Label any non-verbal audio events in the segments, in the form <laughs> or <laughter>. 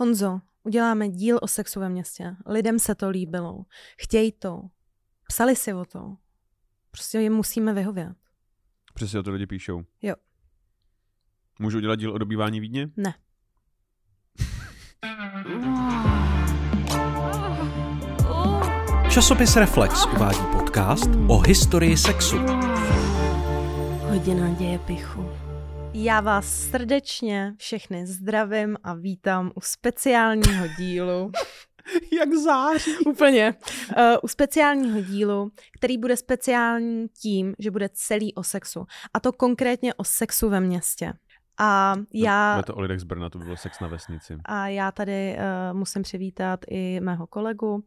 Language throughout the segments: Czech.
Honzo, uděláme díl o sexu ve městě. Lidem se to líbilo. Chtějí to. Psali si o to. Prostě jim musíme vyhovět. Přesně o to lidi píšou. Jo. Můžu udělat díl o dobývání Vídně? Ne. Časopis Reflex uvádí podcast o historii sexu. Hodina děje pichu. Já vás srdečně všechny zdravím a vítám u speciálního <laughs> dílu. Jak září. Úplně. Uh, u speciálního dílu, který bude speciální tím, že bude celý o sexu. A to konkrétně o sexu ve městě. A já... No, to o lidech z Brna, to by byl sex na vesnici. A já tady uh, musím přivítat i mého kolegu uh,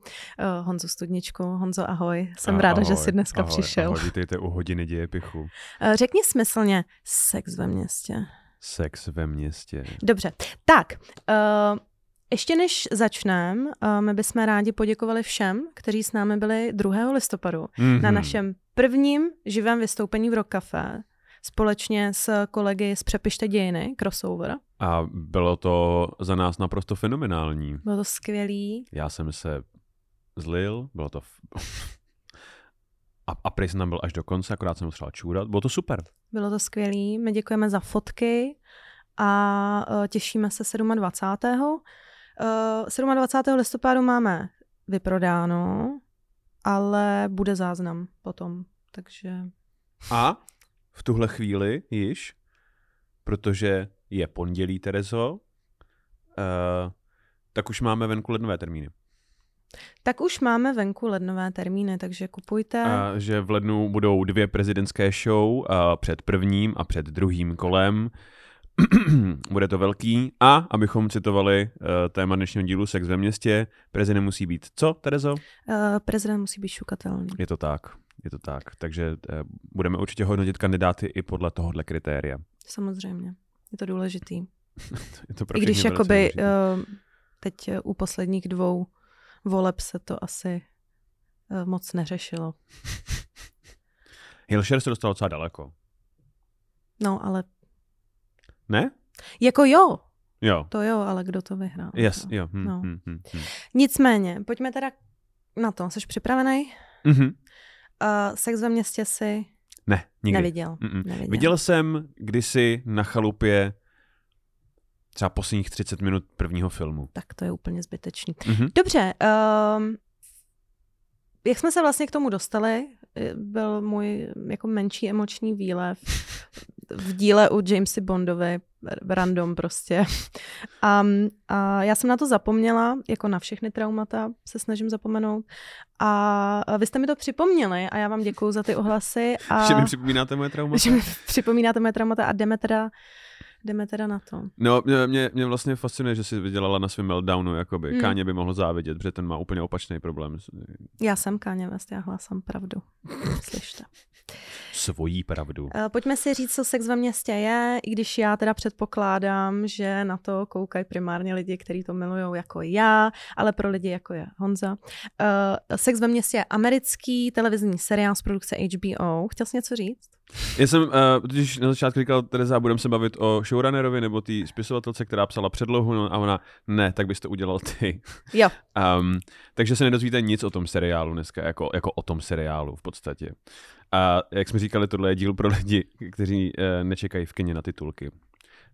Honzu Studničku. Honzo, ahoj. Jsem A- ráda, že ahoj, jsi dneska ahoj, přišel. Ahoj, vítejte u hodiny děje pichu. Uh, řekni smyslně sex ve městě. Sex ve městě. Dobře, tak, uh, ještě než začneme, my bychom rádi poděkovali všem, kteří s námi byli 2. listopadu Mm-hmm. na našem prvním živém vystoupení v Rock Café společně s kolegy z Přepište dějiny, crossover. A bylo to za nás naprosto fenomenální. Bylo to skvělý. Já jsem se zlil, bylo to... F... A, a prý jsem tam byl až do konce, akorát jsem musel čůrat. Bylo to super. Bylo to skvělý. My děkujeme za fotky a uh, těšíme se 27. Uh, 27. listopadu máme vyprodáno, ale bude záznam potom, takže A v tuhle chvíli již, protože je pondělí, Terezo, uh, tak už máme venku lednové termíny. Tak už máme venku lednové termíny, takže kupujte. A že v lednu budou dvě prezidentské show uh, před prvním a před druhým kolem. <clears throat> Bude to velký. A abychom citovali uh, téma dnešního dílu Sex ve městě, prezident musí být co, Terezo? Uh, prezident musí být šukatelný. Je to tak. Je to tak. Takže uh, budeme určitě hodnotit kandidáty i podle tohohle kritéria. Samozřejmě. Je to důležitý. <laughs> Je to pro I když jakoby důležité. uh, teď uh, u posledních dvou voleb se to asi uh, moc neřešilo. <laughs> Hilšer se dostal docela daleko. No, ale Ne? jako jo, Jo. to jo, ale kdo to vyhrál? Yes, No. jo. Hm, No. hm, hm, hm. Nicméně, pojďme teda na to. Jsi připravený? Mhm. Uh, sex ve městě si Ne, nikdy. neviděl. Mm-mm. neviděl. Viděl jsem kdysi na chalupě třeba posledních 30 minut prvního filmu. Tak to je úplně zbytečný. Mhm. Dobře, um, jak jsme se vlastně k tomu dostali, eh, byl můj jako menší emoční výlev <laughs> v díle u Jamesy Bondovi, random prostě. <laughs> A, a já jsem na to zapomněla, jako na všechny traumata se snažím zapomenout. A vy jste mi to připomněli a já vám děkuju za ty ohlasy. A Že mi připomínáte moje trauma? že mi připomínáte moje traumata a jdeme teda, jdeme teda na to. No, mě, mě, mě vlastně fascinuje, že jsi vydělala na svém meltdownu, jakoby. Hmm. Káně by mohl závidět, protože ten má úplně opačný problém. Já jsem Kanye West, já hlásám pravdu. <laughs> Slyšte. Svojí pravdu. Eh, Pojďme si říct, co sex ve městě je, i když já teda předpokládám, že na to koukají primárně lidi, kteří to milují jako já, ale pro lidi jako je Honza. Uh, sex ve městě je americký televizní seriál z produkce HBO. Chtěl jsi něco říct? Já jsem, uh, když na začátku říkal, Tereza, budeme se bavit o showrunnerovi nebo té spisovatelce, která psala předlohu, no, a ona, ne, tak bys to udělal ty. Jo. <laughs> Um, takže se nedozvíte nic o tom seriálu dneska, jako, jako o tom seriálu v podstatě. A jak jsme říkali, tohle je díl pro lidi, kteří uh, nečekají v kině na titulky.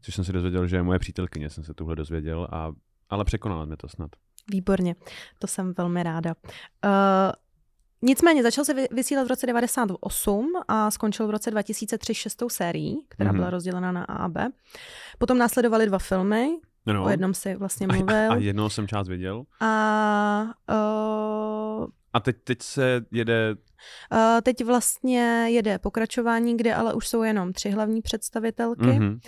Což jsem se dozvěděl, že moje přítelkyně jsem se tuhle dozvěděl, a, ale překonala mě to snad. Výborně, to jsem velmi ráda. Uh, nicméně začal se vy- vysílat v roce 98 a skončil v roce 2003 šestou sérií, která Mhm. byla rozdělena na A a B. Potom následovaly dva filmy, No, no. o jednom si vlastně a, mluvil. a jednoho jsem část viděl. A uh, A teď, teď se jede, uh, teď vlastně jede pokračování, kde ale už jsou jenom tři hlavní představitelky mm-hmm.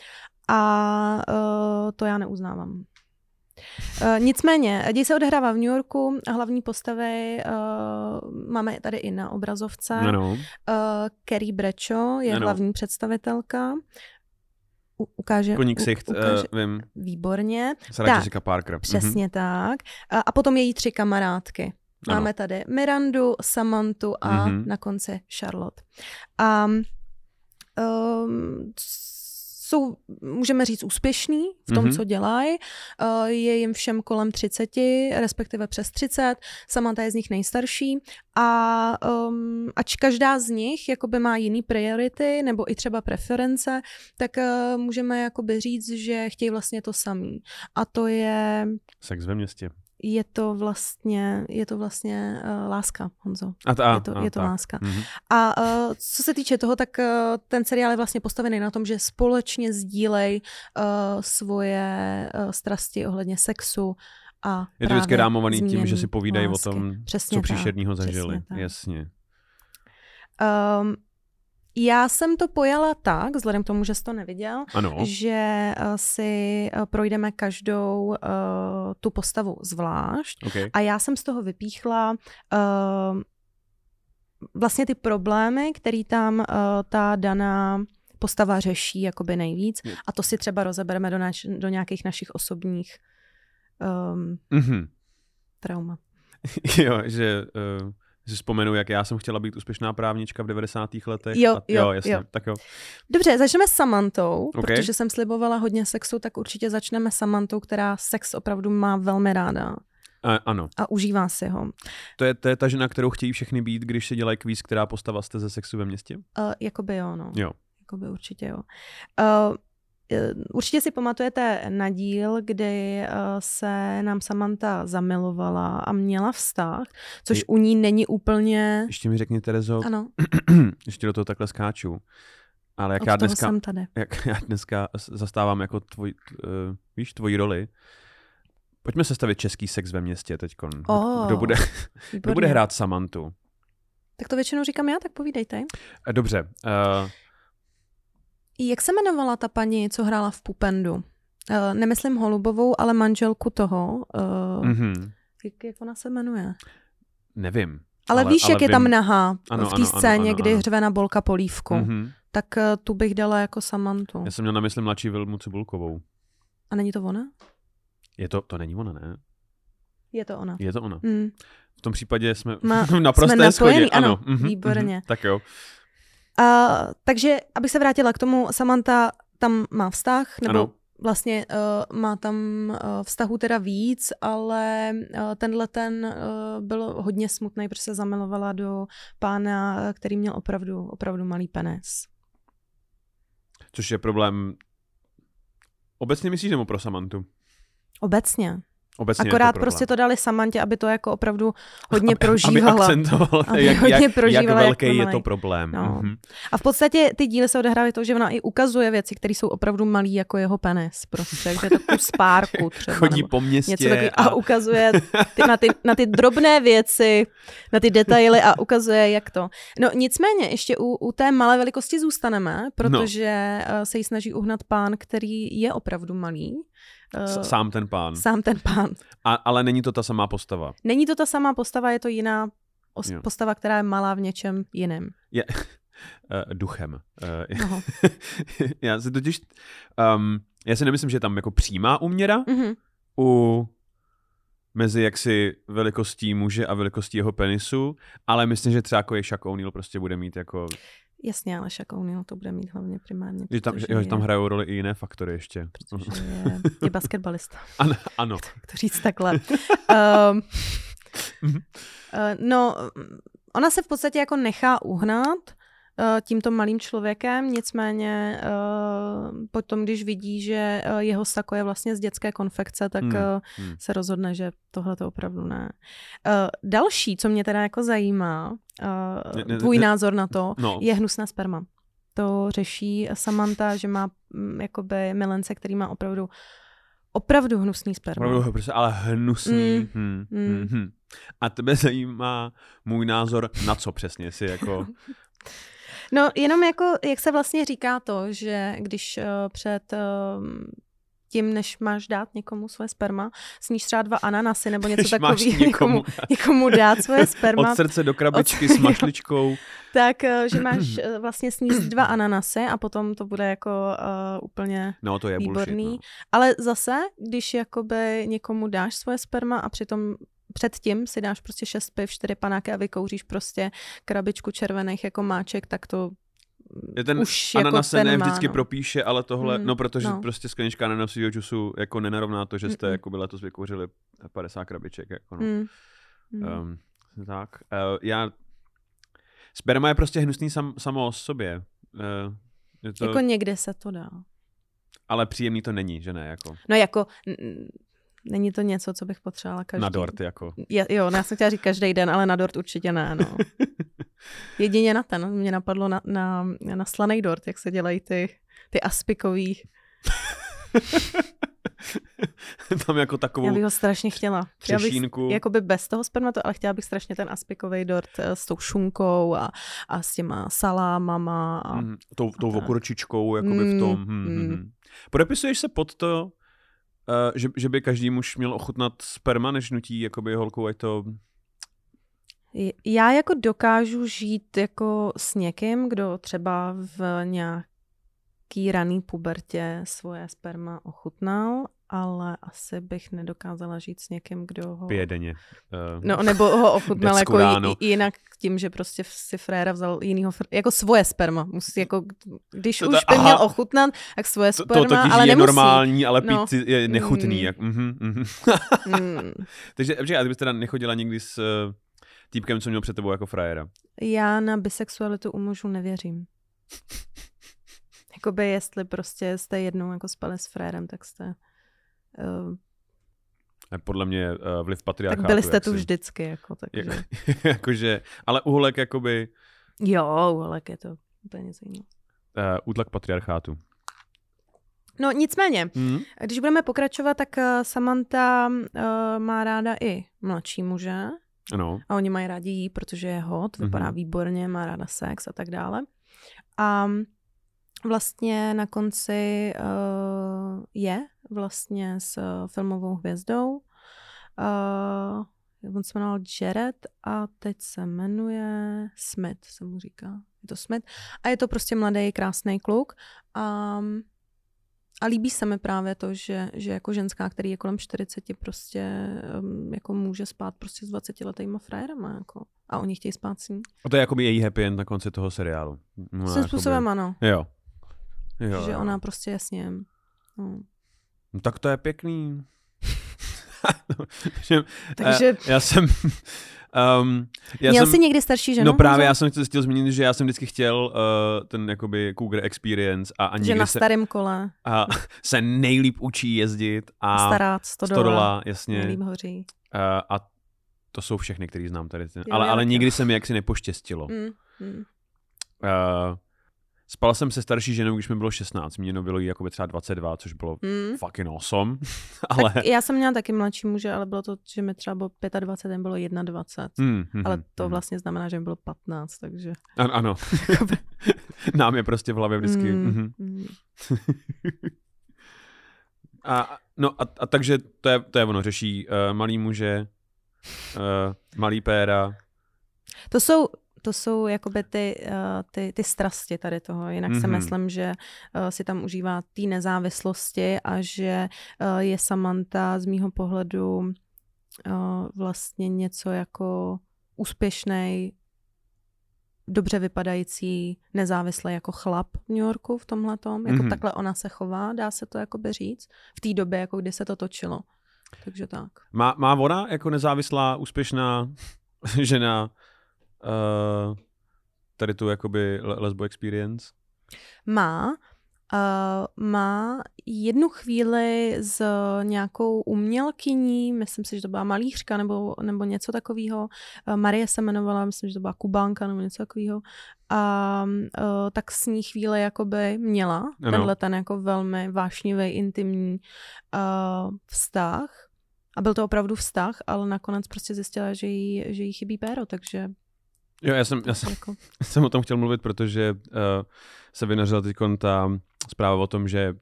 a uh, to já neuznávám. Uh, nicméně, děj se odehrává v New Yorku, hlavní postavy uh, máme tady i na obrazovce. no, no. Uh, Carrie Bradshaw je Ano. hlavní představitelka. U, ukáže, Koní u- ukáže, uh, vím, Výborně, Sarah Tak, Jessica Parker. Mhm. přesně tak. A, a potom její tři kamarádky. Ano. Máme tady Mirandu, Samantu a Mhm. na konci Charlotte. A um, jsou, můžeme říct, úspěšní v tom, Mhm. mm-hmm. co dělají. Uh, je jim všem kolem 30, respektive přes 30. Samantha je z nich nejstarší. A um, ač každá z nich jakoby má jiný priority nebo i třeba preference, tak uh, můžeme jakoby říct, že chtějí vlastně to samý. A to je, Sex ve městě. Je to vlastně, je to vlastně uh, láska, Honzo. A, ta, je to, a, je to láska. Mhm. A uh, co se týče toho, tak uh, ten seriál je vlastně postavený na tom, že společně sdílej uh, svoje uh, strasti ohledně sexu a Je to vždycky rámovaný tím, že si povídají o lásky. tom, Přesně co tak, příšerního zažili. Jasně. Um, já jsem to pojala tak, vzhledem k tomu, že jsi to neviděl, Ano. že uh, si uh, projdeme každou uh, tu postavu zvlášť Okay. a já jsem z toho vypíchla uh, vlastně ty problémy, který tam uh, ta daná postava řeší jakoby nejvíc Je- a to si třeba rozebereme do, naš, do nějakých našich osobních um, Mhm. traumat. <laughs> jo, že uh, si vzpomenu, jak já jsem chtěla být úspěšná právnička v 90. letech. Jo, a, jo, jo, jasně. jo. Tak jo. Dobře, začneme s Samantou, Ok. protože jsem slibovala hodně sexu, tak určitě začneme s Samantou, která sex opravdu má velmi ráda A, ano. a užívá si ho. To je, to je ta žena, kterou chtějí všechny být, když se dělají kvíz, která postava jste ze sexu ve městě? Uh, jakoby jo, no. Jo. Jakoby určitě jo. Uh, Určitě si pamatujete na díl, kdy uh, se nám Samantha zamilovala a měla vztah, což Je- u ní není úplně... Ještě mi řekni, Terezo, Ano, <clears throat> ještě do toho takhle skáču. Ale jak od já dneska, jsem tady. <laughs> jak já dneska zastávám jako tvoj, uh, víš, tvoji roli, pojďme sestavit český sex ve městě teďkon. Oh, kdo, bude, kdo bude hrát Samantu? Tak to většinou říkám já, tak povídejte. Eh, Dobře, uh, Jak se jmenovala ta paní, co hrála v Pupendu? Uh, nemyslím Holubovou, ale manželku toho. Mm-hmm. jak, jak ona se jmenuje? nevím. Ale, Ale- víš, ale jak je vím. tam nahá Ano, v té ano, ano, scéně, ano, kdy ano. hřve na bolka polívku. Mm-hmm. Tak uh, tu bych dala jako Samantu. Já jsem měl na mysli mladší Vilmu Cibulkovou. A není to ona? Je to, to není ona, ne? Je to ona. Je to ona. Mm. V tom případě jsme Ma- <laughs> v naprosté jsme shodě. napojení, ano, mhm, výborně. mhm, tak jo. Uh, takže, abych se vrátila k tomu, Samantha tam má vztah, nebo Ano. vlastně uh, má tam uh, vztahu teda víc, ale uh, tenhle ten uh, byl hodně smutný, protože se zamilovala do pána, který měl opravdu, opravdu malý penis. Což je problém obecně myslíš nebo pro Samantu? Obecně. Obecně je Akorát to prostě to dali Samantě, aby to jako opravdu hodně <laughs> Aby prožívala. akcentoval, Aby jak, hodně jak, jak prožívala, jak velký je malej. to problém. No. Mhm. A v podstatě ty díly se odehrávají to, že ona i ukazuje věci, které jsou opravdu malý jako jeho penis. Prostě, takže takovou <laughs> spárku třeba. Chodí po městě něco takový, a a, ukazuje ty, na, ty, na ty drobné věci, na ty detaily a ukazuje, jak to. No nicméně, ještě u, u té malé velikosti zůstaneme, protože no. se jí snaží uhnat pán, který je opravdu malý. Eh, sám ten pán. Sám ten pán. A, ale není to ta samá postava. Není to ta samá postava, je to jiná os- Jo. postava, která je malá v něčem jiném. Je, uh, <laughs> duchem. Uh, <laughs> já si totiž, um, já si nemyslím, že je tam jako přímá úměra Mhm. u mezi jaksi velikostí muže a velikostí jeho penisu, ale myslím, že třeba jako je Shaq O'Neal prostě bude mít jako, Jasně, ale Shaq O'Neal to bude mít hlavně primárně. že tam, jo, že tam hrajou roli i jiné faktory ještě. Protože <laughs> je, je basketbalista. <laughs> Ano, ano. Jak to říct takhle. Um, uh, no, ona se v podstatě jako nechá uhnat uh, tímto malým člověkem, nicméně uh, potom, když vidí, že uh, jeho sako je vlastně z dětské konfekce, tak Hmm, hmm. se rozhodne, že tohle to opravdu ne. Další, co mě teda jako zajímá, Ne- ne- tvůj názor na to, No, je hnusná sperma. To řeší Samantha, že má mm, jakoby milence, který má opravdu opravdu hnusný sperma. opravdu prostě, ale hnusný. Mm, Hmm, mm. hmm, hmm. A tebe zajímá můj názor na co přesně, si jako... <laughs> No jenom jako, jak se vlastně říká to, že když uh, před uh, tím, než máš dát někomu svoje sperma, sníš třeba dva ananasy nebo něco takového, <laughs> někomu, <laughs> někomu dát svoje sperma, od srdce do krabičky s <laughs> mašličkou. tak eh, že máš <clears throat> eh, vlastně sníst dva ananasy a potom to bude jako uh, úplně No, to je výborný. bullshit, Ale zase, když jakoby někomu dáš svoje sperma a přitom předtím si dáš prostě šest piv, čtyři panáky a vykouříš prostě krabičku červených jako máček, tak to Je ten už jako ananas se ten ne má, vždycky no. propíše, ale tohle, Mm, no protože no. prostě sklenička ananasového džusu jako nenarovná to, že jste Mm-mm. jako by letos vykouřili 50 krabiček. Jako no. Mm. Mm. Um, tak, uh, já... Sperma je prostě hnusný sam, samo o sobě. Uh, je to, Jako někde se to dá. Ale příjemný to není, že ne? Jako No jako, není to něco, co bych potřebovala každý. na dort, jako. Je, jo, no já jsem chtěla říct každý den, ale na dort určitě ne, no. <laughs> Jedině na ten, mě napadlo na, na, na slaný dort, jak se dělají ty, ty aspikový. <laughs> Tam jako Já takovou bych ho strašně chtěla. Bych, třešínku. jakoby bez toho spermatu, ale chtěla bych strašně ten aspikový dort eh, s tou šunkou a, a s těma salámama. A, Mm, tou, tou a okurčičkou, jakoby v tom. Mm, Hmm, hmm, mm. hmm. Podepisuješ se pod to, uh, že, že by každý muž měl ochutnat sperma, než nutí jakoby holkou, ať to... Já jako dokážu žít jako s někým, kdo třeba v nějaký raný pubertě svoje sperma ochutnal, ale asi bych nedokázala žít s někým, kdo ho... pije denně. Uh, No, nebo ho ochutnal jako ráno. jinak tím, že prostě si fréra vzal jinýho, fr- jako svoje sperma. Musí jako, když To- už to- by aha. měl ochutnat, tak svoje to, sperma, to totiž ale je nemusí. normální, ale pít No. si je nechutný. Mm. Jak, mhm, mhm. Mm. <laughs> Takže, počkej, a ty bys teda nechodila nikdy s uh, týpkem, co měl před tebou jako frajera. Já na bisexualitu u mužů nevěřím. <laughs> Jakoby jestli prostě jste jednou jako spali s frérem, tak jste... Uh, Eh, Podle mě uh, vliv tak patriarchátu. byli jste tu si- vždycky, jako, takže... Jak, <laughs> jakože, ale uholek jakoby Jo, ale je to úplně něco jiného. uh, útlak patriarchátu. No nicméně, Hmm? když budeme pokračovat, tak eh, Samantha uh, má ráda i mladší muže Ano. a oni mají rádi jí, protože je hot, vypadá Mhm. výborně, má ráda sex a tak dále. A vlastně na konci uh, je vlastně s uh, filmovou hvězdou. Uh, on se jmenoval Jared a teď se jmenuje Smith, se mu říká. Je to Smith. A je to prostě mladý, krásný kluk. A, a líbí se mi právě to, že, že jako ženská, který je kolem 40, prostě um, jako může spát prostě s 20 letýma frajerama. Jako. A oni chtějí spát s ní. A to je jakoby její happy end na konci toho seriálu. No, Svým jakoby- způsobem ano. Jo. jo že jo. ona prostě jasně... No. No, tak to je pěkný. <laughs> Že, Takže eh, já jsem... Um, já měl jsem, jsi někdy starší ženu? No právě, já jsem chtěl, chtěl zmínit, že já jsem vždycky chtěl uh, ten jakoby Cougar Experience a, a Že na se, starém kole, a, se nejlíp učí jezdit a starát, stodola, stodola, jasně. nejlíp hoří. Uh, a to jsou všechny, který znám tady. Jo, ale, jo, ale jo. nikdy se mi jaksi nepoštěstilo. Mm, mm. Uh, spal jsem se starší ženou, když mi bylo 16. Mně bylo jí jako třeba 22, což bylo Mm. fucking awesome. <laughs> ale... Tak já jsem měla taky mladší muže, ale bylo to, že mi třeba bylo 25, ten bylo 21. Mm, mm, Ale to mm. vlastně znamená, že mi bylo 15, takže... An- ano. <laughs> Nám je prostě v hlavě vždycky. Mm, mm. <laughs> A, no a, a takže to je, to je ono, řeší uh, malý muže, uh, malý péra. To jsou, to jsou jakoby ty, uh, ty, ty strasti tady toho. Jinak mm-hmm. si Mhm. myslím, že uh, si tam užívá té nezávislosti a že uh, je Samantha z mýho pohledu vlastně něco jako úspěšný, dobře vypadající, nezávislý jako chlap v New Yorku v tomhle tom. Jako Mhm. mm-hmm. takhle ona se chová, dá se to jakoby říct, v té době, jako kdy se to točilo. Takže tak. Má, má ona jako nezávislá, úspěšná <laughs> žena uh, tady tu jakoby le- lesbo experience? Má. Uh, má jednu chvíli s nějakou umělkyní, myslím si, že to byla malířka nebo, nebo něco takového. Uh, Marie se jmenovala, myslím, že to byla Kubánka nebo něco takového. A uh, tak s ní chvíli jakoby měla Ano. tenhle ten jako velmi vášnivý, intimní uh, vztah. A byl to opravdu vztah, ale nakonec prostě zjistila, že jí, že jí chybí péro, takže Jo, já jsem, já jsem, jako, jsem o tom chtěl mluvit, protože uh, se vynořila teď ta zpráva o tom, že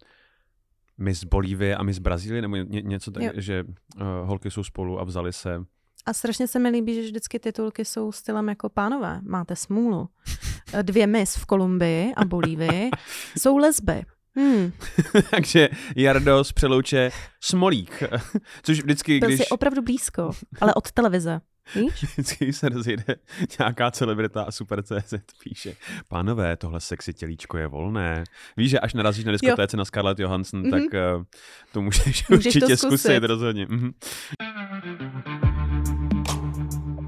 Miss Bolívie a Miss Brazílie, nebo ně, něco tak, Jo. že uh, holky jsou spolu a vzali se. A strašně se mi líbí, že vždycky titulky jsou stylem jako pánové. Máte smůlu. Dvě mis v Kolumbii a Bolívii <laughs> jsou lesby. Hmm. <laughs> Takže Jardo z Přelouče Smolík. <laughs> Což vždycky, Byl když... jsi opravdu blízko, ale od televize. Víš? <laughs> Vždycky když se rozjede nějaká celebrita a super CZ píše, pánové, tohle sexy tělíčko je volné. Víš, že až narazíš na diskotéce na Scarlett Johansson, Mhm. tak uh, to můžeš, Můžeš to určitě zkusit. zkusit, rozhodně. Mhm.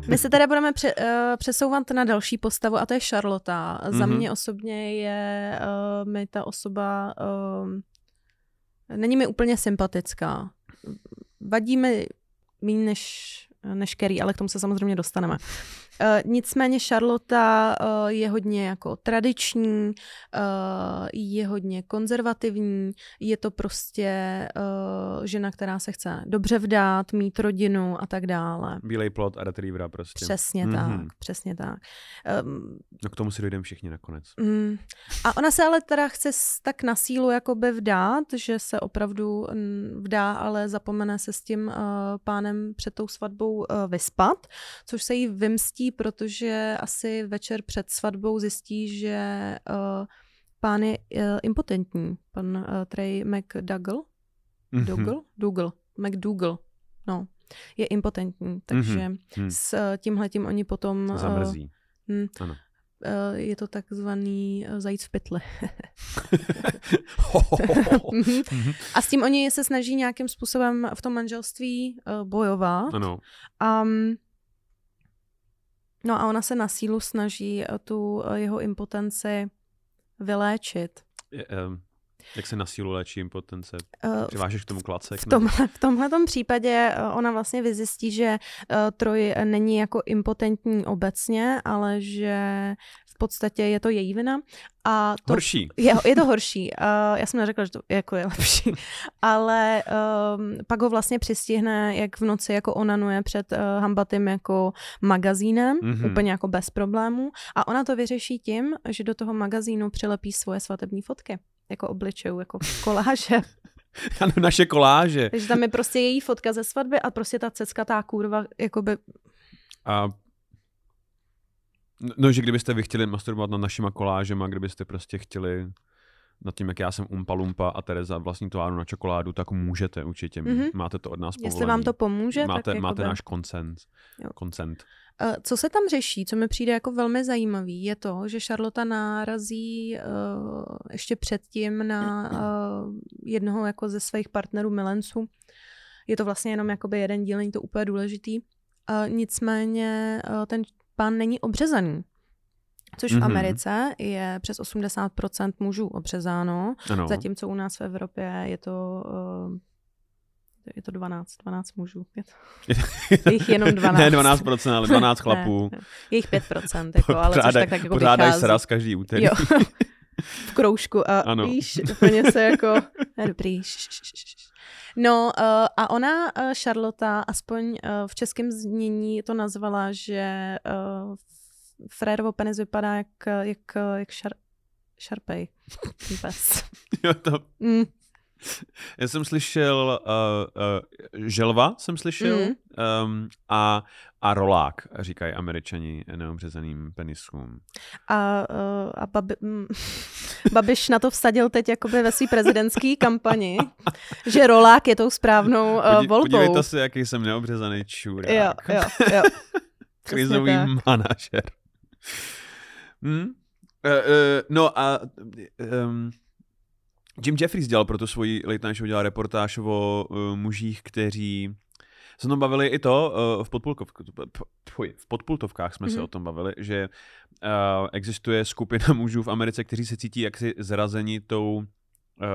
My se teda budeme pře- uh, přesouvat na další postavu a to je Charlotta. Za Mhm. mě osobně je uh, mi ta osoba, uh, není mi úplně sympatická. Vadí mi méně než, než Kerry, ale k tomu se samozřejmě dostaneme. Uh, nicméně Charlotta uh, je hodně jako tradiční, uh, je hodně konzervativní, je to prostě uh, žena, která se chce dobře vdát, mít rodinu a tak dále. Bílej plot a retrievera prostě. Přesně Mhm. tak, přesně tak. Um, No k tomu si dojdeme všichni nakonec. mm, a ona se ale teda chce tak na sílu jakoby vdát, že se opravdu vdá, ale zapomene se s tím uh, pánem před tou svatbou uh, vyspat, což se jí vymstí, protože asi večer před svatbou zjistí, že uh, pán je uh, impotentní, pan uh, Trey McDougall, Mhm. Dougal? Dougal, McDougal, no, je impotentní, takže Mhm. s eh, tímhletím oni potom... Zamrzí. hm, Ano. je to takzvaný zajíc v pytli. Mhm. <laughs> Mhm. <laughs> a s tím oni se snaží nějakým způsobem v tom manželství bojovat. ano. Mm, no a ona se na sílu snaží eh, tu eh, jeho impotenci vyléčit. Je, um, jak se na sílu léčí impotence? Eh, Přivážeš k tomu klacek? V tomhle, v tomhletom případě ona vlastně vyzjistí, že Troj není jako impotentní obecně, ale že podstatě je to její vina. A to, Horší. Je, je to horší. Uh, já jsem neřekla, že to jako je lepší. Ale um, pak ho vlastně přistihne, jak v noci jako onanuje před uh, Hambatym jako magazínem, Mhm. mm-hmm. úplně jako bez problémů. A ona to vyřeší tím, že do toho magazínu přilepí svoje svatební fotky. Jako obličejů, jako koláže. <laughs> Ano, naše koláže. Takže tam je prostě její fotka ze svatby a prostě ta ceckatá kurva, jakoby, A No, že kdybyste vy chtěli masturbovat nad našima kolážema, kdybyste prostě chtěli nad tím, jak já jsem Umpa Lumpa a Tereza vlastní továrnu na čokoládu, tak můžete určitě. Mhm. Mm-hmm. Máte to od nás jestli povolený. vám to pomůže, máte, tak máte jakoby... náš koncent. Koncent. Eh, Co se tam řeší, co mi přijde jako velmi zajímavý, je to, že Charlotte nárazí uh, ještě předtím na uh, jednoho jako ze svých partnerů milenců. Je to vlastně jenom jakoby jeden díl, není to úplně důležitý. Uh, nicméně uh, ten pán není obřezaný. Což v Mhm. Americe je přes 80% mužů obřezáno, Ano. zatímco u nás v Evropě je to, uh, je to 12, 12 mužů. <laughs> Je to, jich jenom 12. ne 12%, ale 12 chlapů. Ne, ne. Je jich 5%, jako, <laughs> ale což tak, tak jako pořádají vychází. sraz každý úterý. Jo. <laughs> v kroužku a Ano. víš, úplně se jako, ne, dobrý. š, š, š. No uh, a ona, uh, Charlotta, aspoň uh, v českém znění to nazvala, že uh, Frérovo penis vypadá jak, jak, jak šar, šarpej. <laughs> Pes. jo, to, Mm. Já jsem slyšel uh, uh, želva, jsem slyšel, Mm. um, a, a rolák, říkají američani neobřezaným penisům. A, uh, a babi, mm, <laughs> Babiš na to vsadil teď jakoby ve své prezidentské kampani, <laughs> že rolák je tou správnou uh, Podí- volbou. Podívejte se, jaký jsem neobřezaný čurák. Jo, jo, jo. <laughs> Krizový manažer. Hm? Uh, uh, no a um, Jim Jeffries dělal pro tu svoji late night show, dělal reportáž o uh, mužích, kteří se o tom bavili i to, uh, v, podpulkov, v podpultovkách jsme mm-hmm. se Mhm. o tom bavili, že uh, existuje skupina <laughs> mužů v Americe, kteří se cítí jaksi zrazeni tou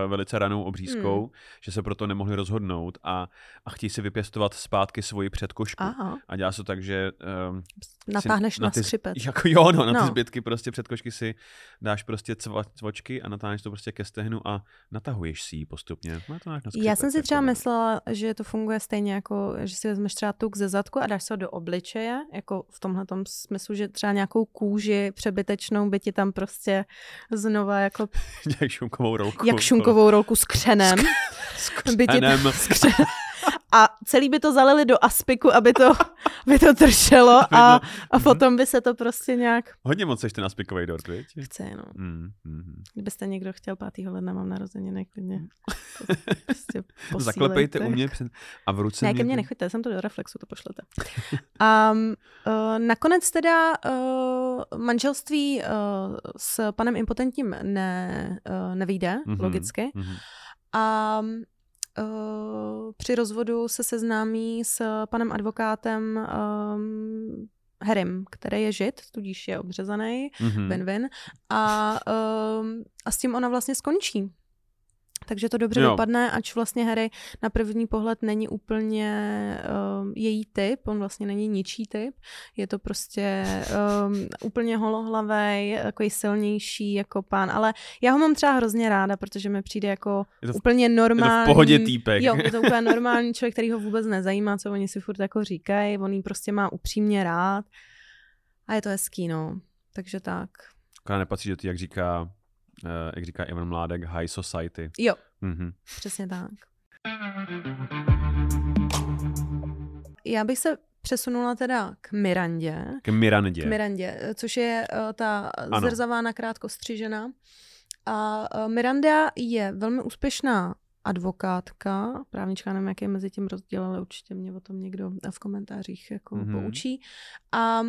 velice ranou obřízkou, Hmm. že se proto nemohli rozhodnout a, a chtějí si vypěstovat zpátky svoji předkošku. Aha, A dělá se to tak, že um, natáhneš na ty, skřipec. Jako jo, no, na ty No. zbytky prostě předkošky si dáš prostě cva, cvočky a natáhneš to prostě ke stehnu a natahuješ si ji postupně. Má to na Já jsem si skřipec, třeba jako, myslela, že to funguje stejně jako, že si vezmeš třeba tuk ze zadku a dáš se ho do obličeje, jako v tomhle smyslu, že třeba nějakou kůži přebytečnou by ti tam prostě znova jako <laughs> Jak šunkovou rolku. jak šunkovou rolku s křenem. S <laughs> by ti tam křenem. A celý by to zalili do aspiku, aby to, <laughs> aby to drželo a, a potom by se to prostě nějak... Hodně moc seš ten aspikový dort, viď? Chce, no. Mm, mm. Kdybyste někdo chtěl 5. ledna, mám narozeniny, klidně. <laughs> Prostě <laughs> Zaklepejte u mě před... a v ruce Ne, ke mně nechoďte, jsem to do reflexu, to pošlete. A um, uh, nakonec teda uh, manželství uh, s panem impotentním ne, uh, nevyjde, Mhm, logicky. mhm. A uh, při rozvodu se seznámí s panem advokátem um, Harrym, který je žid, tudíž je obřezaný, Mhm. win-win. A, um, a s tím ona vlastně skončí. Takže to dobře Jo. dopadne, ač vlastně Harry na první pohled není úplně um, její typ, on vlastně není ničí typ, je to prostě um, <laughs> úplně holohlavej, takový silnější jako pán, ale já ho mám třeba hrozně ráda, protože mi přijde jako Je to v- úplně Je to normální. v pohodě týpek. Jo, je to úplně normální člověk, který ho vůbec nezajímá, co oni si furt jako říkají, on jí prostě má upřímně rád a je to hezký, no. Takže tak. Akorát nepatří do té, jak říká, uh, jak říká Ivan Mládek, high society. Jo, Mhm. přesně tak. Já bych se přesunula teda k Mirandě. K Mirandě. K Mirandě, což je uh, ta Ano. zrzavá nakrátko střižená. A uh, Miranda je velmi úspěšná advokátka, právnička, nevím, jaký je mezi tím rozdíl, ale určitě mě o tom někdo v komentářích jako Mhm. mm-hmm. poučí. A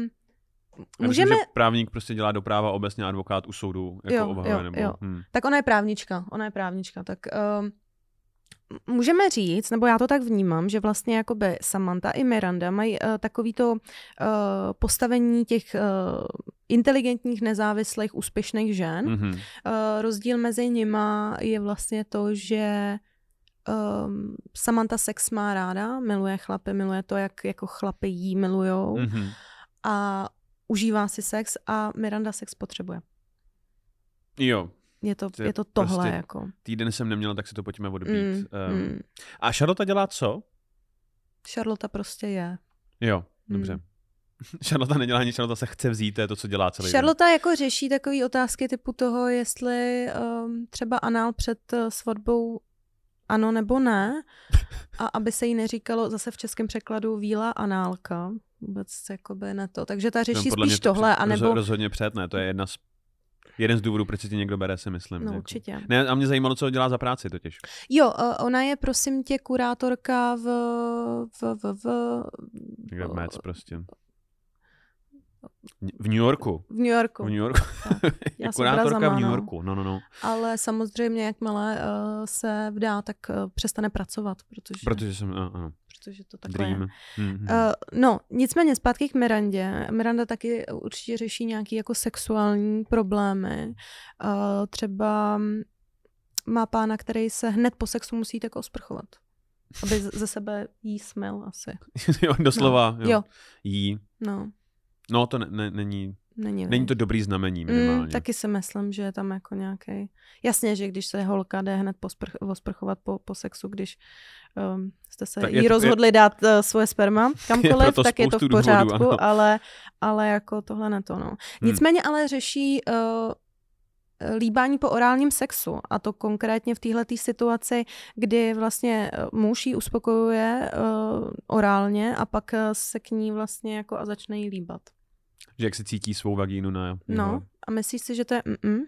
Já můžeme, Myslím, že právník prostě dělá do práva obecně advokát u soudu jako Jo, obhajuje, jo, nebo... jo. Hm. tak ona je právnička, ona je právnička, tak um, můžeme říct, nebo já to tak vnímám, že vlastně jakoby Samantha i Miranda mají uh, takovýto uh, postavení těch uh, inteligentních, nezávislých, úspěšných žen. Mhm. Uh, rozdíl mezi nima je vlastně to, že um, Samantha sex má ráda, miluje chlapy, miluje to, jak jako chlapy jí milujou Mhm. a užívá si sex a Miranda sex potřebuje. Jo, Je to, To je je to tohle prostě jako. týden jsem neměla, tak si to pojďme odbít. Mm, Um, mm. A Charlotte dělá co? Charlotte prostě je. Jo, dobře. Mm. <laughs> Charlotte nedělá nic, Charlotte se chce vzít, to je to, co dělá celý Charlotte jako řeší takové otázky typu toho, jestli um, třeba anál před uh, svatbou ano nebo ne, a aby se jí neříkalo zase v českém překladu víla análka, vůbec jakoby ne to. Takže ta řeší Podle spíš to tohle, anebo... Roz, rozhodně před, ne, to je jedna z, jeden z důvodů, proč si ti někdo bere, si myslím. No jako. určitě. Ne, a mě zajímalo, co dělá za práci totiž. Jo, uh, ona je prosím tě kurátorka v... v, v, v Někde v Mets prostě. V New Yorku. v New Yorku. V New Yorku. Já <laughs> kurátorka v New no. Yorku. No, no, no. Ale samozřejmě, jakmile uh, se vdá, tak uh, přestane pracovat, protože, Protože jsem, ano, ano. Protože to takhle je. Dream. Mhm. Uh, no, nicméně zpátky k Mirandě. Miranda taky určitě řeší nějaký jako sexuální problémy. Uh, třeba má pána, který se hned po sexu musí tak osprchovat. Aby ze sebe jí smel asi. <laughs> jo, doslova. No, jo. jo. Jí. No, No, to ne, ne, není, není. není viď? to dobrý znamení minimálně. Mm, taky si myslím, že je tam jako nějaký. Jasně, že když se holka jde hned posprch- osprchovat po, po sexu, když um, jste se Tak jí je to- je- rozhodli dát uh, svoje sperma <laughs> kamkoliv, proto tak je to v důvodů, pořádku, ano. ale, ale jako tohle ne to, no. Nicméně ale řeší uh, líbání po orálním sexu a to konkrétně v této situaci, kdy vlastně eh, muž ji uspokojuje uh, orálně a pak se k ní vlastně jako a začne jí líbat. Že jak si cítí svou vagínu na No jeho- a myslíš si, že to je mm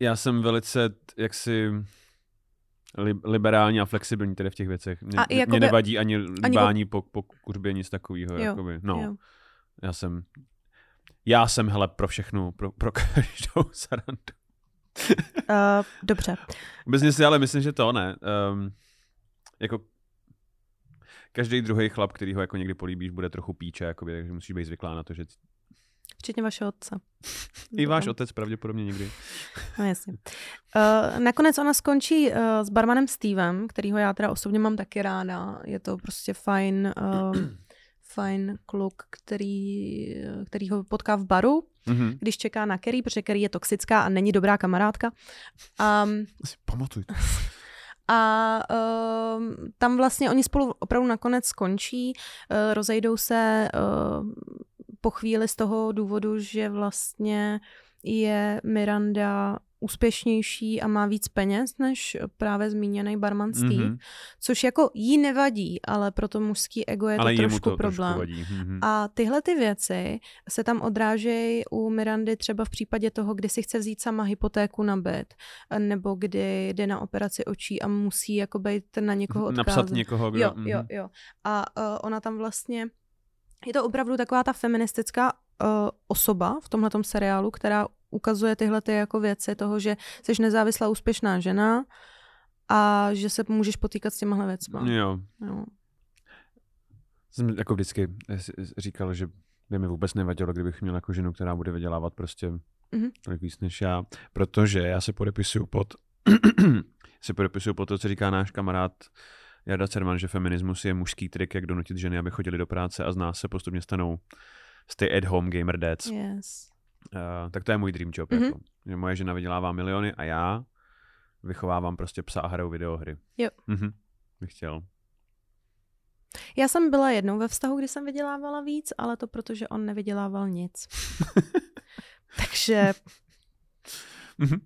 Já jsem velice jaksi li, liberální a flexibilní tedy v těch věcech. Mě, A i mě jakoby- nevadí ani líbání po, po kuřbě, nic takového. Jo, Jakoby. No, Jo. já jsem, já jsem, hele, pro všechno, pro, pro <laughs> každou sarandu. Uh, dobře. Vůbec si ale myslím, že to ne. Um, jako každý druhý chlap, který ho jako někdy políbíš, bude trochu píče, jakoby, takže musíš být zvyklá na to, že Včetně vašeho otce. <laughs> i váš otec pravděpodobně někdy. <laughs> No jasně. Uh, nakonec ona skončí uh, s barmanem Stevem, kterýho já teda osobně mám taky ráda. Je to prostě fajn, uh, <clears throat> fajn kluk, který, který ho potká v baru, Mhm. když čeká na Kerry, protože Kerry je toxická a není dobrá kamarádka. Um, <laughs> Si pamatuj. A um, tam vlastně oni spolu opravdu nakonec skončí, uh, rozejdou se uh, po chvíli z toho důvodu, že vlastně je Miranda úspěšnější a má víc peněz než právě zmíněný barman Steve, Mhm. mm-hmm. což jako jí nevadí, ale pro to mužský ego je to Ale jemu trošku to problém. trošku vadí. Mhm. A tyhle ty věci se tam odrážejí u Mirandy třeba v případě toho, kdy si chce vzít sama hypotéku na byt, nebo kdy jde na operaci očí a musí jako být na někoho odkázat. Napsat někoho, kdo... Jo, mhm. jo, jo. A uh, ona tam vlastně, je to opravdu taková ta feministická uh, osoba v tomhletom seriálu, která ukazuje tyhle ty jako věci toho, že jsi nezávislá úspěšná žena a že se můžeš potýkat s těmahle věcma. Jo. Jo. Jsem jako vždycky si- říkal, že by mi vůbec nevadilo, kdybych měl jako ženu, která bude vydělávat prostě Mhm. tolik víc než já, protože já se podepisuju pod <clears throat> se podepisuju pod to, co říká náš kamarád Jarda Cerman, že feminismus je mužský trik, jak donutit ženy, aby chodili do práce a z nás se postupně stanou stay at home gamer dads. Yes. Uh, tak to je můj dream job. Mhm. Jako. Že moje žena vydělává miliony a já vychovávám prostě psa a hraju videohry. Jo. Mhm. Bych chtěl. Já jsem byla jednou ve vztahu, kdy jsem vydělávala víc, ale to proto, že on nevydělával nic. <laughs> Takže Mhm.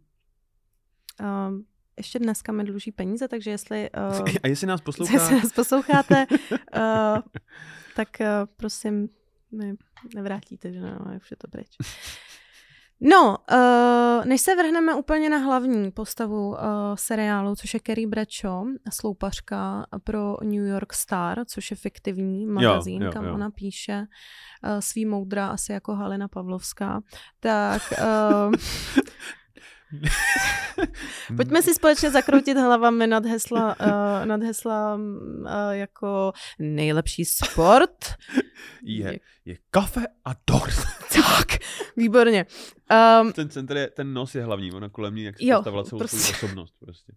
um, ještě dneska mi dluží peníze, takže jestli, uh, <laughs> A jestli nás poslouchá, jestli nás posloucháte, uh, <laughs> tak uh, prosím, mi nevrátíte, že no, už je to pryč. No, uh, než se vrhneme úplně na hlavní postavu uh, seriálu, což je Carrie Bradshaw, sloupařka pro New York Star, což je fiktivní magazín, jo, kam jo. ona píše uh, svý moudra, asi jako Halina Pavlovská, tak uh, <laughs> <laughs> pojďme si společně zakroutit hlavami nad hesla, uh, <laughs> nad hesla uh, jako nejlepší sport. je, je kafe a dort. <laughs> Tak, výborně. Um, Ten centr je, ten nos je hlavní, ona kolem ní, jak si Jo, postavila celou prostě. svou osobnost. Prostě.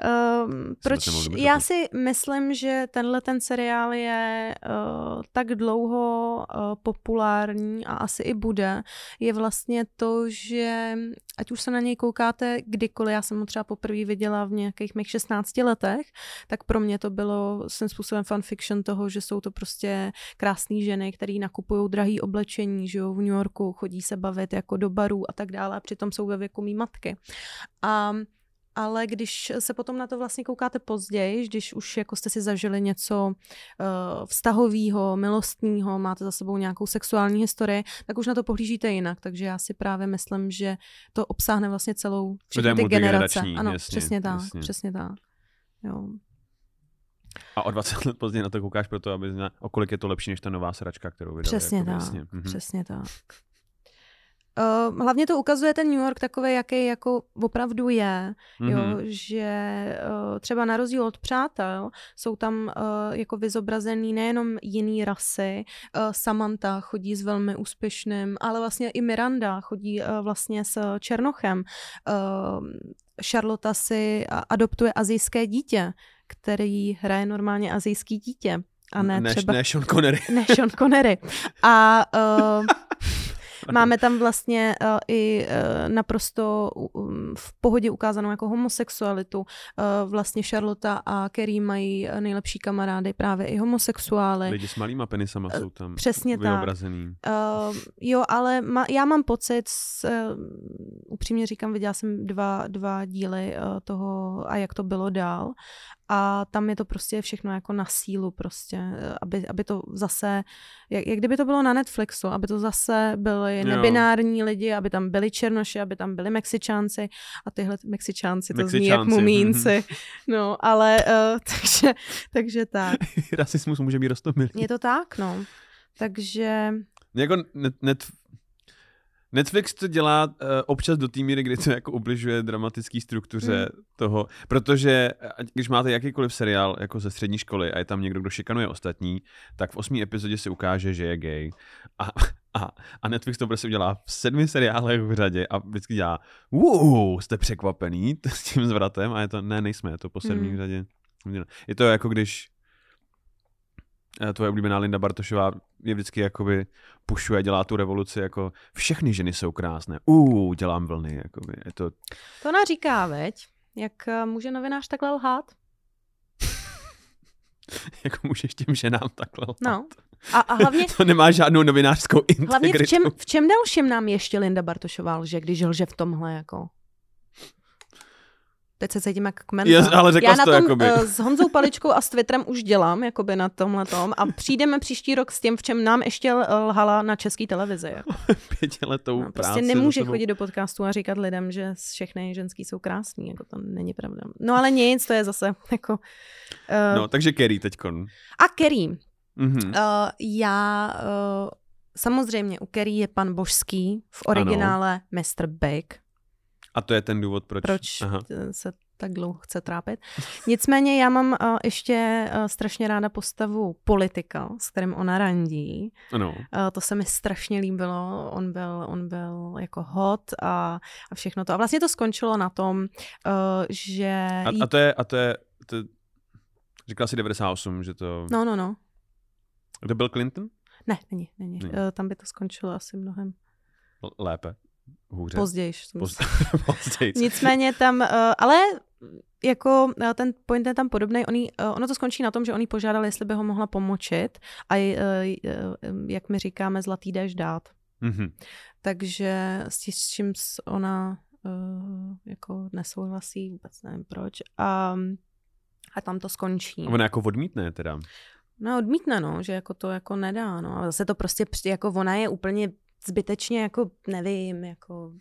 Um, proč? Já si myslím, že tenhle ten seriál je uh, tak dlouho uh, populární a asi i bude, je vlastně to, že ať už se na něj koukáte kdykoliv, já jsem ho třeba poprvé viděla v nějakých mých 16 letech, tak pro mě to bylo svým způsobem fanfiction toho, že jsou to prostě krásné ženy, které nakupují drahý oblečení, že jo, v New Yorku, chodí se bavit jako do barů a tak dále a přitom jsou ve věku mý matky. A ale když se potom na to vlastně koukáte později, když už jako jste si zažili něco uh, vztahového, milostného, máte za sebou nějakou sexuální historii, tak už na to pohlížíte jinak. Takže já si právě myslím, že to obsáhne vlastně celou všechny ty generace. Ano, jasně, přesně tak, jasně. přesně tak. Jo. A o 20 let později na to koukáš proto, aby zna, o kolik je to lepší než ta nová sračka, kterou vydali. Přesně jako, tak. Mhm. přesně tak. Uh, hlavně to ukazuje ten New York takový, jaký jako opravdu je, jo, Mhm. že uh, třeba na rozdíl od přátel jsou tam uh, jako vyzobrazený nejenom jiný rasy, uh, Samantha chodí s velmi úspěšným, ale vlastně i Miranda chodí uh, vlastně s Černochem. Uh, Charlotte si adoptuje azijské dítě, který hraje normálně azijský dítě. A ne, ne, třeba... ne Sean Connery. Ne, Sean Connery. A uh, <laughs> máme tam vlastně uh, i uh, naprosto um, v pohodě ukázanou jako homosexualitu. Uh, vlastně Charlotte a Kerry mají nejlepší kamarády, právě i homosexuály. Lidi s malýma penisama jsou tam přesně tak. vyobrazený. Uh, jo, ale ma, já mám pocit, s, uh, upřímně říkám, viděla jsem dva, dva díly uh, toho a jak to bylo dál a tam je to prostě všechno jako na sílu prostě, eh, aby, aby to zase, jak, jak kdyby to bylo na Netflixu, aby to zase byly Jo. nebinární lidi, aby tam byli černoši, aby tam byli Mexičánci a tyhle Mexičánci, to zní jak Mexičánci, mumínci, no, ale uh, <laughs> takže, takže tak. Rasismus může být rostomilý. Je to tak, no. Takže Jako net, net, Netflix to dělá uh, občas do té míry, kdy to jako ubližuje dramatické struktuře Hmm. toho, protože ať, když máte jakýkoliv seriál jako ze střední školy a je tam někdo, kdo šikanuje ostatní, tak v osmý epizodě se ukáže, že je gay. A, <laughs> a, a Netflix to prostě udělá v sedmi seriálech v řadě a vždycky dělá wow, jste překvapený s tím zvratem a je to, ne, nejsme, je to po sedmý Hmm. v řadě. Je to jako když eh, tvoje oblíbená Linda Bartošová je vždycky jakoby pušuje, dělá tu revoluci, jako všechny ženy jsou krásné. Uh, dělám vlny, jakoby. Je to, To ona říká, veď? Jak eh, může novinář takhle lhát? <laughs> jako můžeš těm ženám takhle lhát. No. A, a hlavně, <laughs> To nemá žádnou novinářskou integritu. hlavně v, čem, v čem dalším nám ještě Linda Bartošová lže, když lže v tomhle jako? Teď se cítím jak kmenta. Yes, ale řekla Já na to tom jakoby. eh, s Honzou Paličkou a s Twitterem už dělám, jakoby na tomhle tom a přijdeme příští rok s tím, v čem nám ještě l- lhala na české televizi. Jako. <laughs> Pětiletou No, práci prostě nemůže chodit do podcastu a říkat lidem, že všechny ženský jsou krásný, jako to není pravda. No ale nic, to je zase jako... Uh, No, takže Kerry teďkon. A Kerry. Mhm. Uh, já uh, samozřejmě u Kerry je pan Božský, v originále Mr. Big. A to je ten důvod, proč... Proč Aha. se tak dlouho chce trápit. Nicméně já mám uh, ještě uh, strašně ráda postavu politika, s kterým ona randí. Ano. Uh, to se mi strašně líbilo. On byl, on byl jako hot a, a všechno to. A vlastně to skončilo na tom, uh, že... A, jí- a to je, a to je, to, říkala si 98, že to, No, no, no. to byl Clinton? Ne, není, není. Není. Uh, tam by to skončilo asi mnohem L- Lépe. Hůře. později. Poz- <laughs> Později. Nicméně tam, uh, ale jako uh, ten point je tam podobný. Oni, uh, ono to skončí na tom, že oni požádali, jestli by ho mohla pomočit a uh, uh, jak my říkáme, zlatý déš dát. Mhm. Takže s, tí, s čím s- ona uh, jako nesouhlasí, vůbec nevím proč. A, a tam to skončí. A ona jako odmítne teda. No odmítne, no, že jako to jako nedá, no. A zase to prostě, jako ona je úplně zbytečně, jako nevím, jako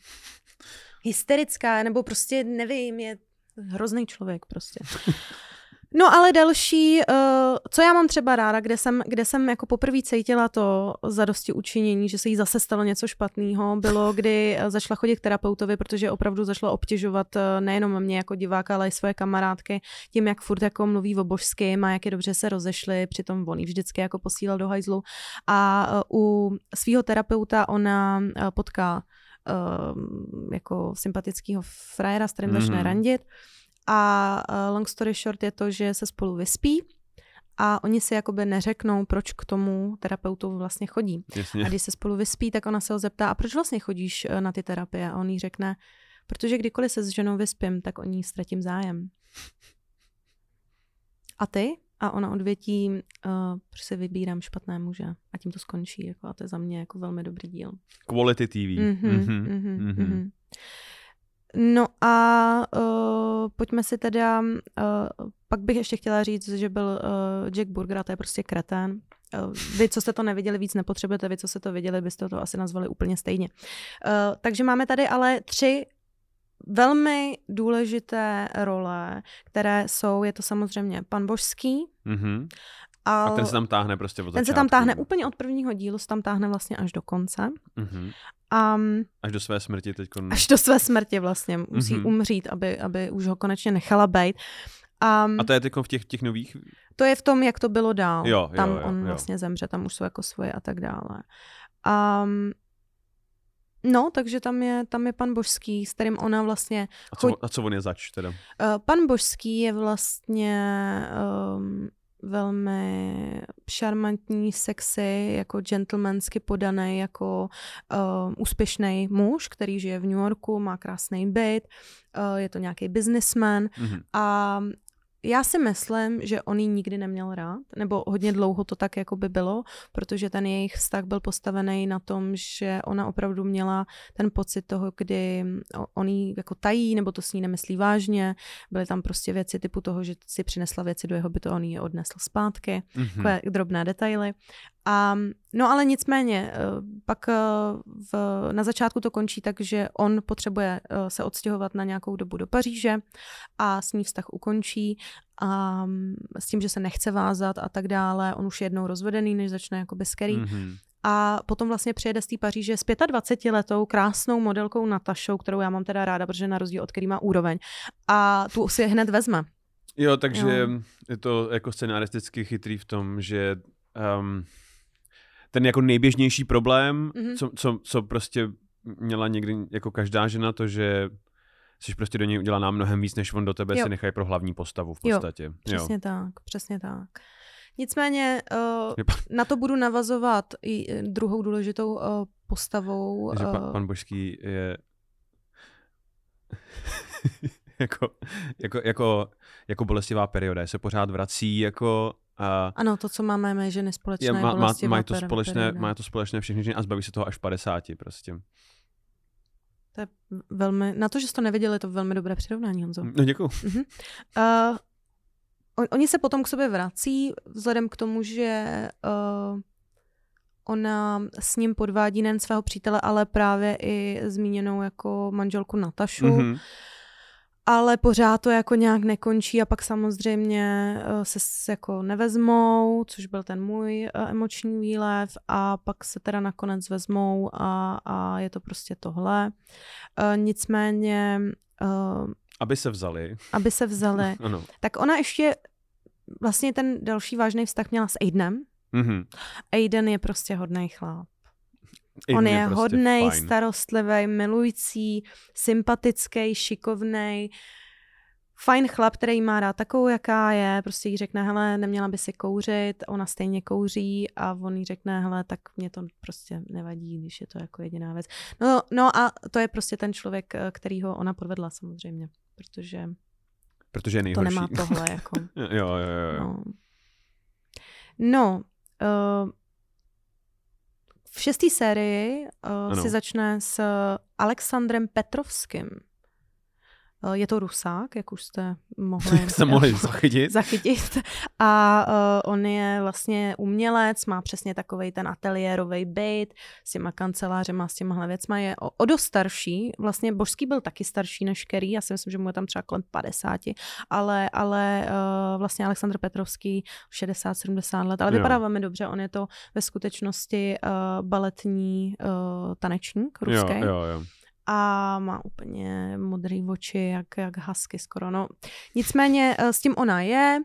hysterická, nebo prostě nevím, je hrozný člověk prostě. <laughs> No ale další, uh, co já mám třeba ráda, kde jsem, kde jsem jako poprvé cítila to zadosti učinění, že se jí zase stalo něco špatného, bylo, kdy eh, začala chodit k terapeutovi, protože opravdu začala obtěžovat eh, nejenom mě jako diváka, ale i svoje kamarádky tím, jak furt jako mluví o božském a jak je dobře se rozešli, přitom on jí vždycky jako posílal do hajzlu. A u svého terapeuta ona potká eh, jako sympatického frajera, s kterým začne Mhm. randit. A uh, long story short je to, že se spolu vyspí a oni si jakoby neřeknou, proč k tomu terapeutu vlastně chodí. Jasně. A když se spolu vyspí, tak ona se ho zeptá, a proč vlastně chodíš eh, na ty terapie? A on jí řekne, protože kdykoliv se s ženou vyspím, tak o ní ztratím zájem. A ty? A ona odvětí, uh, protože si vybírám špatné muže. A tím to skončí. Jako, a to je za mě jako velmi dobrý díl. Quality TV. Mhm, Mhm, mhm, mhm. No a uh, pojďme si teda, uh, pak bych ještě chtěla říct, že byl uh, Jack Burger a to je prostě kretén. Vy, co jste to neviděli, víc nepotřebujete, vy, co jste to viděli, byste to asi nazvali úplně stejně. Uh, takže máme tady ale tři velmi důležité role, které jsou, je to samozřejmě pan Božský, Mhm. A A ten se tam táhne prostě od ten se začátku. tam táhne úplně od prvního dílu, se tam táhne vlastně až do konce. Mhm. A Až do své smrti teď. až do své smrti vlastně musí Mhm. umřít, aby, aby už ho konečně nechala být. A, A to je teď v těch, těch nových? to je v tom, jak to bylo dál. Jo, jo, tam jo, on jo. vlastně zemře, tam už jsou jako svoje a tak dále. A, no, takže tam je, tam je pan Božský, s kterým ona vlastně... A co, a co on je zač teda? Uh, pan Božský je vlastně um, velmi šarmantní, sexy, jako gentlemansky podaný, jako um, úspěšný muž, který žije v New Yorku, má krásný byt, uh, je to nějaký businessman Mhm. a já si myslím, že on ji nikdy neměl rád, nebo hodně dlouho to tak jako by bylo, protože ten jejich vztah byl postavený na tom, že ona opravdu měla ten pocit toho, kdy on jí jako tají, nebo to s ní nemyslí vážně. Byly tam prostě věci typu toho, že si přinesla věci do jeho bytu on jí je odnesl zpátky Mhm. takové drobné detaily. A, no ale nicméně, eh, pak eh, v, na začátku to končí tak, že on potřebuje eh, se odstěhovat na nějakou dobu do Paříže a s ní vztah ukončí a mm, s tím, že se nechce vázat a tak dále. On už je jednou rozvedený, než začne jako bez Kerry. Mhm. A potom vlastně přijede z té Paříže s 25 letou krásnou modelkou Natašou, kterou já mám teda ráda, protože na rozdíl od který má úroveň. A tu si je hned vezme. Jo, takže Jo. je to jako scenaristicky chytrý v tom, že um, ten jako nejběžnější problém, Mhm. co, co, co prostě měla někdy jako každá žena, to, že jsi prostě do něj udělaná mnohem víc, než on do tebe Jo. si nechají pro hlavní postavu v Jo, podstatě. Přesně tak, přesně tak. Nicméně uh, Jo. na to budu navazovat i eh, druhou důležitou uh, postavou. Takže pa, eh, pan Božský je <laughs> jako, jako, jako, jako bolestivá perioda, se pořád vrací jako a Ano, to, co máme my ženy společné, je, má, má, mají to společné, perioda. má to společné všechny ženy a zbaví se toho až v 50 prostě. To je velmi, na to, že jste to nevěděli, je to velmi dobré přirovnání, Honzo. No děkuju. Uh, on, oni se potom k sobě vrací, vzhledem k tomu, že uh, ona s ním podvádí nejen svého přítele, ale právě i zmíněnou jako manželku Natašu. Mhm. Ale pořád to jako nějak nekončí a pak samozřejmě uh, se s- jako nevezmou, což byl ten můj uh, emoční výlev a pak se teda nakonec vezmou a, a je to prostě tohle. Uh, nicméně, Aby se vzali. aby se vzali, <laughs> Ano. tak ona ještě vlastně ten další vážný vztah měla s Aidenem. Mhm. Aiden je prostě hodný chlap. I On je prostě hodnej, fajn. starostlivý, milující, sympatický, šikovnej, fajn chlap, který má rád takovou, jaká je, prostě jí řekne, hele, neměla by si kouřit, ona stejně kouří a on jí řekne, hele, tak mě to prostě nevadí, když je to jako jediná věc. No, no a to je prostě ten člověk, eh, kterýho ona podvedla samozřejmě, protože Protože je to nejhorší. nemá tohle <laughs> jako. jo, jo, jo. jo. No, no uh, v šesté sérii uh, Ano. si začne s Alexandrem Petrovským. Uh, je to Rusák, jak už jste mohli, <laughs> jste mohli zachytit. <laughs> zachytit. A uh, on je vlastně umělec, má přesně takový ten ateliérový byt s těma kancelářema, s těmahle věcma. Je o, o dost starší. Vlastně Božský byl taky starší než Kerry. Já si myslím, že mu je tam třeba kolem 50. Ale, ale uh, vlastně Aleksandr Petrovský 60-70 let. Ale Jo. vypadá velmi dobře. On je to ve skutečnosti uh, baletní uh, tanečník ruský Jo, jo, jo. A má úplně modrý oči, jak, jak husky skoro. No. Nicméně eh, s tím ona je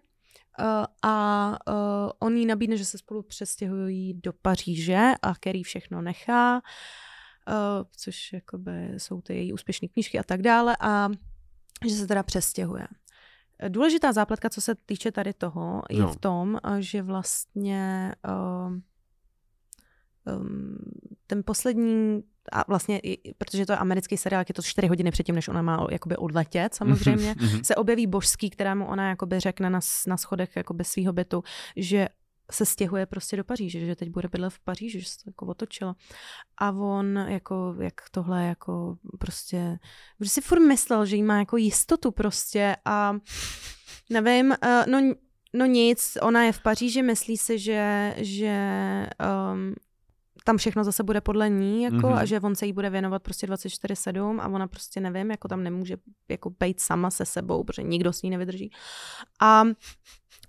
eh, a eh, on jí nabídne, že se spolu přestěhují do Paříže a který všechno nechá, což jakoby jsou ty její úspěšné knížky a tak dále a že se teda přestěhuje. Důležitá zápletka, co se týče tady toho, je No. v tom, že vlastně uh, um, ten poslední a vlastně, i- protože to je americký seriál, je to 4 hodiny předtím, než ona má jakoby odletět samozřejmě, Mhm. se objeví božský, kterému ona jakoby řekne na, na schodech jakoby svýho bytu, že se stěhuje prostě do Paříže, že teď bude bydlet v Paříži, že se to jako otočilo. A on jako, jak tohle jako prostě, že si furt myslel, že jí má jako jistotu prostě a nevím, uh, no, no nic, ona je v Paříži, myslí si, že, že um, tam všechno zase bude podle ní, jako, Mhm. mm-hmm. a že on se jí bude věnovat prostě 24-7 a ona prostě nevím, jako tam nemůže jako být sama se sebou, protože nikdo s ní nevydrží. A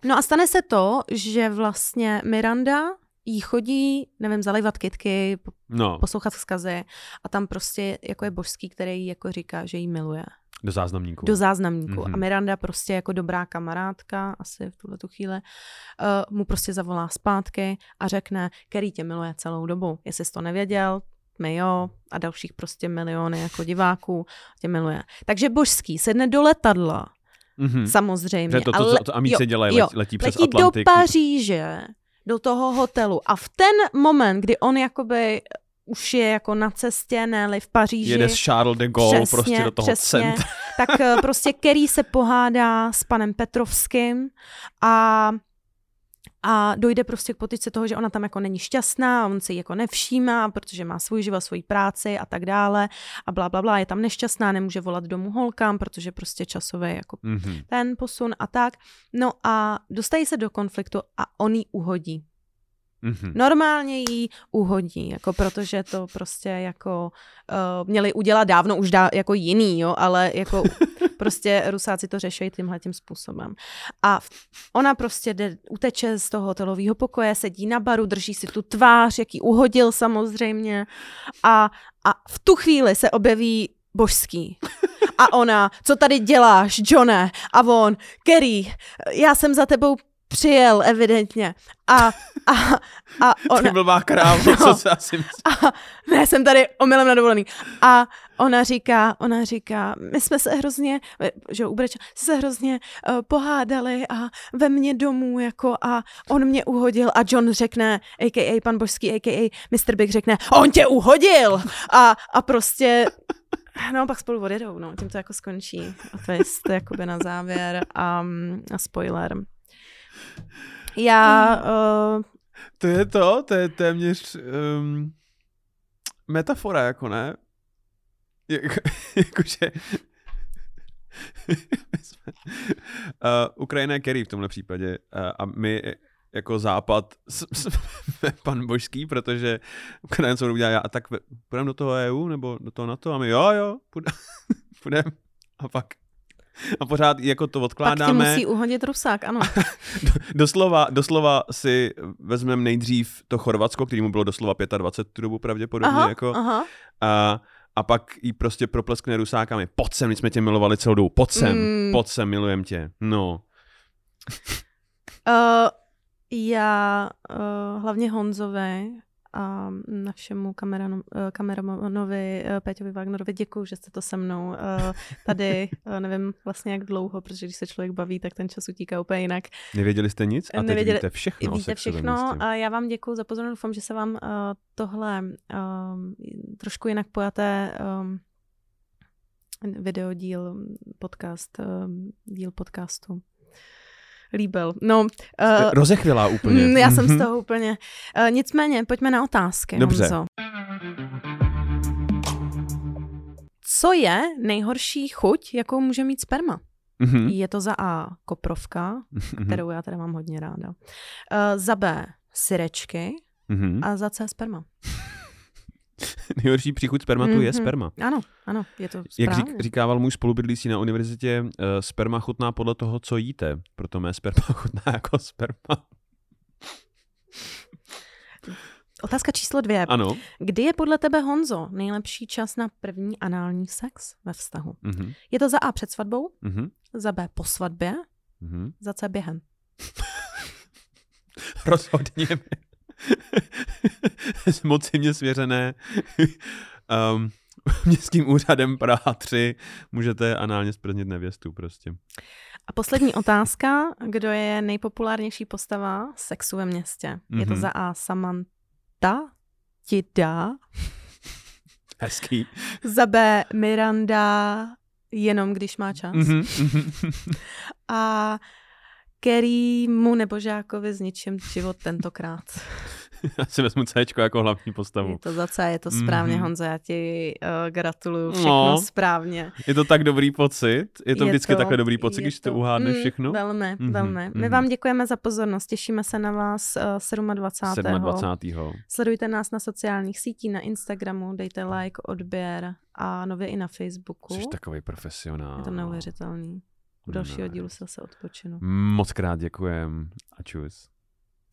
no a stane se to, že vlastně Miranda jí chodí, nevím, zalivat kitky, po- No, poslouchat vzkazy a tam prostě jako je božský, který jí jako říká, že jí miluje. Do záznamníku. Do záznamníku. Mhm. Mm-hmm. A Miranda prostě jako dobrá kamarádka, asi v tuhle tu chvíli, uh, mu prostě zavolá zpátky a řekne, který tě miluje celou dobu. Jestli jsi to nevěděl, my jo, a dalších prostě miliony jako diváků tě miluje. Takže božský sedne do letadla, Mhm. samozřejmě. Že to, to, ale- to, jo, dělají, jo, letí, letí přes letí Atlantik. do Paříže, do toho hotelu a v ten moment, kdy on jakoby už je jako na cestě, ne v Paříži, Jede z Charles de Gaulle Přesně, prostě do toho přesně. centra. <laughs> tak eh, prostě Kerry se pohádá s panem Petrovským a a dojde prostě k potyčce toho, že ona tam jako není šťastná, a on se jí jako nevšímá, protože má svůj život, svoji práci a tak dále a bla, bla, bla, je tam nešťastná, nemůže volat domů holkám, protože prostě časově jako Mhm. ten posun a tak. No a dostají se do konfliktu a on jí uhodí. Mhm. Normálně jí uhodí, jako protože to prostě jako uh, měli udělat dávno už dá, jako jiný, jo, ale jako <laughs> prostě Rusáci to řeší tímhle tím způsobem. A ona prostě jde, uteče z toho hotelového pokoje, sedí na baru, drží si tu tvář, jaký uhodil samozřejmě a, a v tu chvíli se objeví božský. A ona, co tady děláš, Johne? A on, Kerry, já jsem za tebou přijel, evidentně. A, a, a <laughs> Ty ona, blbá krávo, <laughs> No. co se asi myslí. a ne, jsem tady omylem na dovolený. A ona říká, ona říká, my jsme se hrozně, že jo, u Breča, jsme se hrozně uh, pohádali a ve mně domů, jako a on mě uhodil a John řekne, a.k.a. pan Božský, a.k.a. Mr. Big řekne, on tě uhodil! A, a prostě No, pak spolu odjedou, no, tím to jako skončí. A twist, jakoby na závěr a, a spoiler. Já, uh, To je to, to je téměř um, metafora, jako ne? jako, <laughs> jakože... jsme, <laughs> uh, Ukrajina je Kerry v tomhle případě uh, a my jako západ jsme <laughs> pan božský, protože Ukrajina co udělá, a tak půjdeme do toho EU nebo do toho NATO? A my jo, jo, půjdeme. A pak a pořád jako to odkládáme. Pak ti musí uhodit Rusák, ano. <laughs> doslova, doslova si vezmeme nejdřív to Chorvatsko, který mu bylo doslova 25 tu dobu pravděpodobně. Aha, jako, aha. A, a pak jí prostě propleskne Rusákami. Pojď sem, my jsme tě milovali celou dobu. Pojď sem, mm. pojď sem, milujem tě. No. Uh, <laughs> já uh, hlavně Honzové a našemu eh, kameramanovi eh, Péťovi Wagnerovi děkuji, že jste to se mnou eh, tady, <laughs> nevím vlastně jak dlouho, protože když se člověk baví, tak ten čas utíká úplně jinak. Nevěděli jste nic? A teď Nevěděli, víte všechno Víte všechno a já vám děkuji za pozornost, doufám, že se vám tohle trošku jinak pojaté videodíl, podcast, díl podcastu líbil. No, uh, Rozechvělá úplně. <laughs> Já jsem z mhm. toho úplně. Uh, nicméně, pojďme na otázky. Dobře. Honzo. Co je nejhorší chuť, jakou může mít sperma? Mm-hmm. Je to za A koprovka, mm-hmm. kterou já teda mám hodně ráda. Uh, za B syrečky mm-hmm. a za C sperma. <laughs> <laughs> Nejhorší příchuť spermatu mm-hmm. je mhm. sperma. Ano, ano, je to správně. Jak řík, říkával můj spolubydlící na univerzitě, uh, sperma chutná podle toho, co jíte. Proto mé sperma <laughs> chutná jako sperma. Otázka číslo dvě. Ano. Kdy je podle tebe, Honzo, nejlepší čas na první anální sex ve vztahu? Mm-hmm. Je to za A před svatbou, mm-hmm. za B po svatbě, mm-hmm. za C během. <laughs> Rozhodně <laughs> s moci mě svěřené um, <laughs> městským úřadem Praha 3 můžete análně sprznit nevěstu prostě. A poslední otázka. Kdo je nejpopulárnější postava sexu ve městě? Mm-hmm. Je to mhm. za A Samantha Tida. <laughs> Hezký. Za B Miranda jenom když má čas. Mm-hmm. A mu nebo Žákovi zničím život tentokrát. <laughs> Já si vezmu C jako hlavní postavu. Je to za C, je to správně, mm-hmm. Honzo, já ti uh, gratuluju, všechno no, správně. Je to tak dobrý pocit? Je to je vždycky to, takhle dobrý pocit, když to uhádne mm, všechno? Velmi, mm-hmm, velmi. Mm-hmm. My vám děkujeme za pozornost, těšíme se na vás uh, 27. 27. Sledujte nás na sociálních sítích, na Instagramu, dejte like, odběr a nově i na Facebooku. Jsi takový profesionál. Je to neuvěřitelný. U dalšího dílu se se odpočinu. Moc krát děkujem a čus.